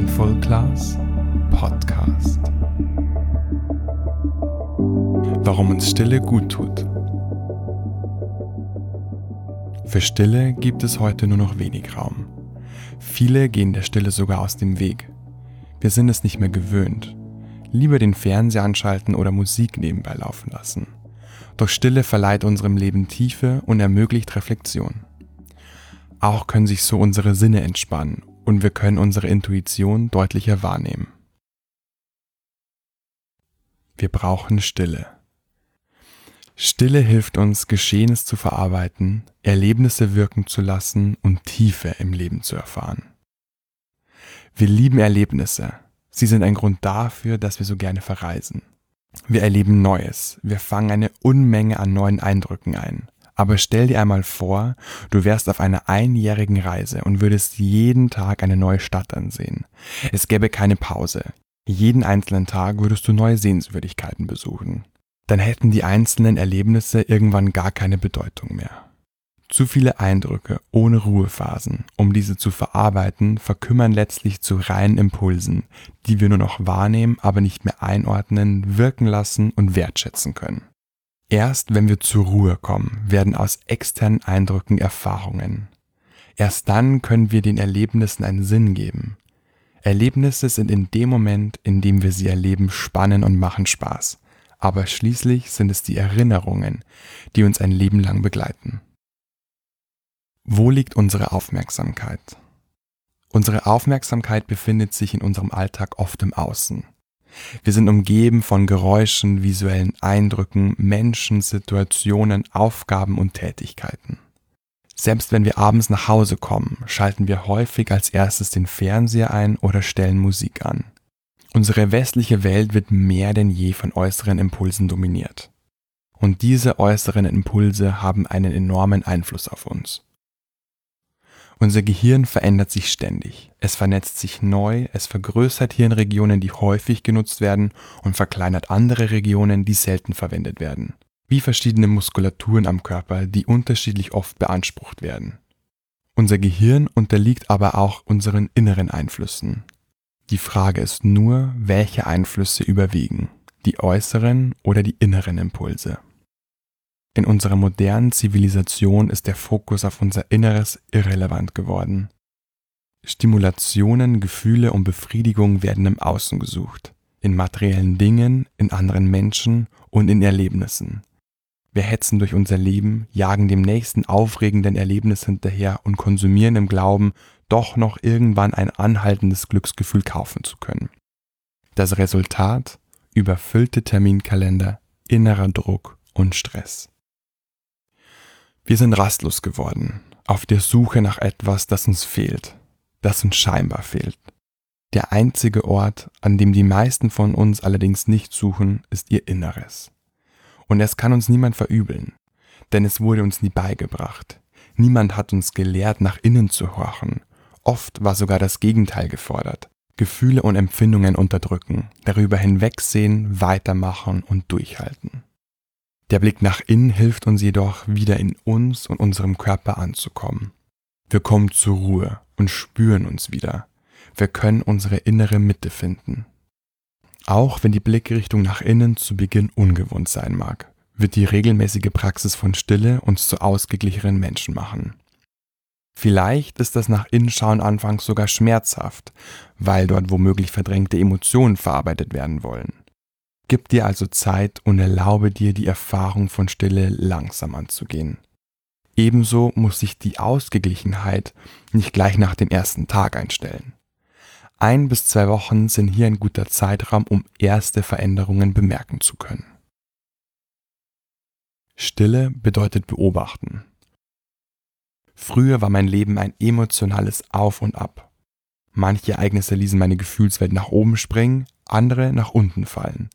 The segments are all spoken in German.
Mindful Class Podcast. Warum uns Stille gut tut. Für Stille gibt es heute nur noch wenig Raum. Viele gehen der Stille sogar aus dem Weg. Wir sind es nicht mehr gewöhnt. Lieber den Fernseher anschalten oder Musik nebenbei laufen lassen. Doch Stille verleiht unserem Leben Tiefe und ermöglicht Reflexion. Auch können sich so unsere Sinne entspannen und wir können unsere Intuition deutlicher wahrnehmen. Wir brauchen Stille. Stille hilft uns, Geschehenes zu verarbeiten, Erlebnisse wirken zu lassen und Tiefe im Leben zu erfahren. Wir lieben Erlebnisse. Sie sind ein Grund dafür, dass wir so gerne verreisen. Wir erleben Neues. Wir fangen eine Unmenge an neuen Eindrücken ein. Aber stell dir einmal vor, du wärst auf einer einjährigen Reise und würdest jeden Tag eine neue Stadt ansehen. Es gäbe keine Pause. Jeden einzelnen Tag würdest du neue Sehenswürdigkeiten besuchen. Dann hätten die einzelnen Erlebnisse irgendwann gar keine Bedeutung mehr. Zu viele Eindrücke ohne Ruhephasen, um diese zu verarbeiten, verkümmern letztlich zu reinen Impulsen, die wir nur noch wahrnehmen, aber nicht mehr einordnen, wirken lassen und wertschätzen können. Erst wenn wir zur Ruhe kommen, werden aus externen Eindrücken Erfahrungen. Erst dann können wir den Erlebnissen einen Sinn geben. Erlebnisse sind in dem Moment, in dem wir sie erleben, spannend und machen Spaß. Aber schließlich sind es die Erinnerungen, die uns ein Leben lang begleiten. Wo liegt unsere Aufmerksamkeit? Unsere Aufmerksamkeit befindet sich in unserem Alltag oft im Außen. Wir sind umgeben von Geräuschen, visuellen Eindrücken, Menschen, Situationen, Aufgaben und Tätigkeiten. Selbst wenn wir abends nach Hause kommen, schalten wir häufig als erstes den Fernseher ein oder stellen Musik an. Unsere westliche Welt wird mehr denn je von äußeren Impulsen dominiert. Und diese äußeren Impulse haben einen enormen Einfluss auf uns. Unser Gehirn verändert sich ständig. Es vernetzt sich neu, es vergrößert Hirnregionen, die häufig genutzt werden und verkleinert andere Regionen, die selten verwendet werden. Wie verschiedene Muskulaturen am Körper, die unterschiedlich oft beansprucht werden. Unser Gehirn unterliegt aber auch unseren inneren Einflüssen. Die Frage ist nur, welche Einflüsse überwiegen, die äußeren oder die inneren Impulse. In unserer modernen Zivilisation ist der Fokus auf unser Inneres irrelevant geworden. Stimulationen, Gefühle und Befriedigung werden im Außen gesucht, in materiellen Dingen, in anderen Menschen und in Erlebnissen. Wir hetzen durch unser Leben, jagen dem nächsten aufregenden Erlebnis hinterher und konsumieren im Glauben, doch noch irgendwann ein anhaltendes Glücksgefühl kaufen zu können. Das Resultat überfüllte Terminkalender, innerer Druck und Stress. Wir sind rastlos geworden, auf der Suche nach etwas, das uns fehlt, das uns scheinbar fehlt. Der einzige Ort, an dem die meisten von uns allerdings nicht suchen, ist ihr Inneres. Und es kann uns niemand verübeln, denn es wurde uns nie beigebracht. Niemand hat uns gelehrt, nach innen zu horchen. Oft war sogar das Gegenteil gefordert. Gefühle und Empfindungen unterdrücken, darüber hinwegsehen, weitermachen und durchhalten. Der Blick nach innen hilft uns jedoch, wieder in uns und unserem Körper anzukommen. Wir kommen zur Ruhe und spüren uns wieder. Wir können unsere innere Mitte finden. Auch wenn die Blickrichtung nach innen zu Beginn ungewohnt sein mag, wird die regelmäßige Praxis von Stille uns zu ausgeglichenen Menschen machen. Vielleicht ist das nach innen schauen anfangs sogar schmerzhaft, weil dort womöglich verdrängte Emotionen verarbeitet werden wollen. Gib dir also Zeit und erlaube dir die Erfahrung von Stille langsam anzugehen. Ebenso muss sich die Ausgeglichenheit nicht gleich nach dem ersten Tag einstellen. Ein bis zwei Wochen sind hier ein guter Zeitraum, um erste Veränderungen bemerken zu können. Stille bedeutet beobachten. Früher war mein Leben ein emotionales Auf und Ab. Manche Ereignisse ließen meine Gefühlswelt nach oben springen, andere nach unten fallen.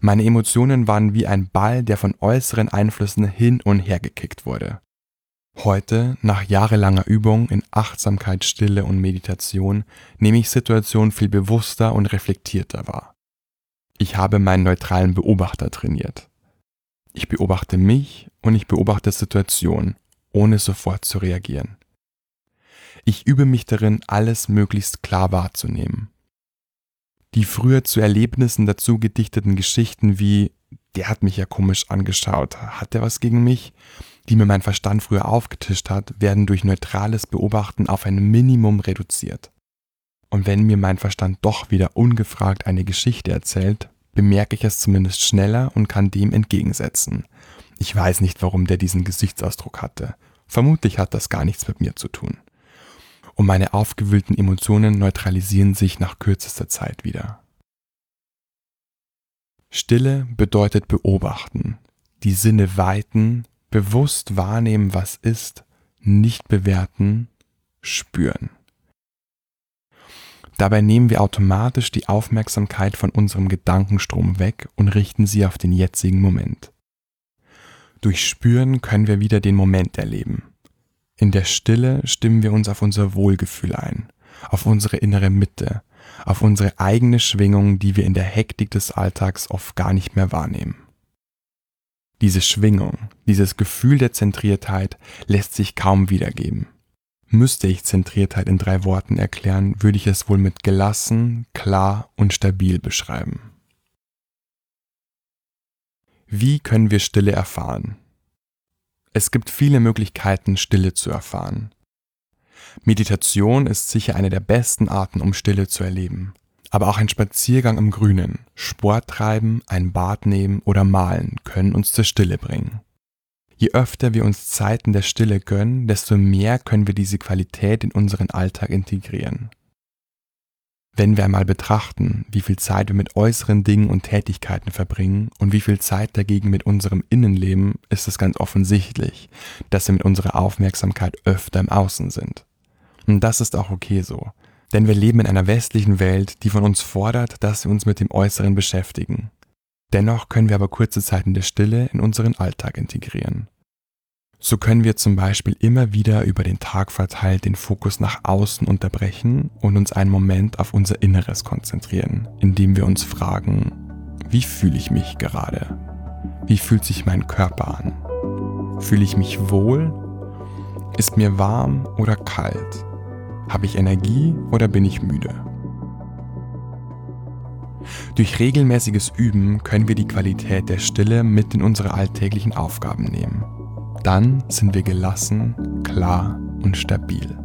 Meine Emotionen waren wie ein Ball, der von äußeren Einflüssen hin und her gekickt wurde. Heute, nach jahrelanger Übung in Achtsamkeit, Stille und Meditation, nehme ich Situationen viel bewusster und reflektierter wahr. Ich habe meinen neutralen Beobachter trainiert. Ich beobachte mich und ich beobachte Situationen, ohne sofort zu reagieren. Ich übe mich darin, alles möglichst klar wahrzunehmen, Die früher zu Erlebnissen dazu gedichteten Geschichten wie der hat mich ja komisch angeschaut, hat der was gegen mich, die mir mein Verstand früher aufgetischt hat, werden durch neutrales Beobachten auf ein Minimum reduziert. Und wenn mir mein Verstand doch wieder ungefragt eine Geschichte erzählt, bemerke ich es zumindest schneller und kann dem entgegensetzen. Ich weiß nicht, warum der diesen Gesichtsausdruck hatte. Vermutlich hat das gar nichts mit mir zu tun. Und meine aufgewühlten Emotionen neutralisieren sich nach kürzester Zeit wieder. Stille bedeutet beobachten, die Sinne weiten, bewusst wahrnehmen, was ist, nicht bewerten, spüren. Dabei nehmen wir automatisch die Aufmerksamkeit von unserem Gedankenstrom weg und richten sie auf den jetzigen Moment. Durch Spüren können wir wieder den Moment erleben. In der Stille stimmen wir uns auf unser Wohlgefühl ein, auf unsere innere Mitte, auf unsere eigene Schwingung, die wir in der Hektik des Alltags oft gar nicht mehr wahrnehmen. Diese Schwingung, dieses Gefühl der Zentriertheit lässt sich kaum wiedergeben. Müsste ich Zentriertheit in drei Worten erklären, würde ich es wohl mit gelassen, klar und stabil beschreiben. Wie können wir Stille erfahren? Es gibt viele Möglichkeiten, Stille zu erfahren. Meditation ist sicher eine der besten Arten, um Stille zu erleben. Aber auch ein Spaziergang im Grünen, Sport treiben, ein Bad nehmen oder malen können uns zur Stille bringen. Je öfter wir uns Zeiten der Stille gönnen, desto mehr können wir diese Qualität in unseren Alltag integrieren. Wenn wir einmal betrachten, wie viel Zeit wir mit äußeren Dingen und Tätigkeiten verbringen und wie viel Zeit dagegen mit unserem Innenleben, ist es ganz offensichtlich, dass wir mit unserer Aufmerksamkeit öfter im Außen sind. Und das ist auch okay so, denn wir leben in einer westlichen Welt, die von uns fordert, dass wir uns mit dem Äußeren beschäftigen. Dennoch können wir aber kurze Zeiten der Stille in unseren Alltag integrieren. So können wir zum Beispiel immer wieder über den Tag verteilt den Fokus nach außen unterbrechen und uns einen Moment auf unser Inneres konzentrieren, indem wir uns fragen, wie fühle ich mich gerade? Wie fühlt sich mein Körper an? Fühle ich mich wohl? Ist mir warm oder kalt? Habe ich Energie oder bin ich müde? Durch regelmäßiges Üben können wir die Qualität der Stille mit in unsere alltäglichen Aufgaben nehmen. Dann sind wir gelassen, klar und stabil.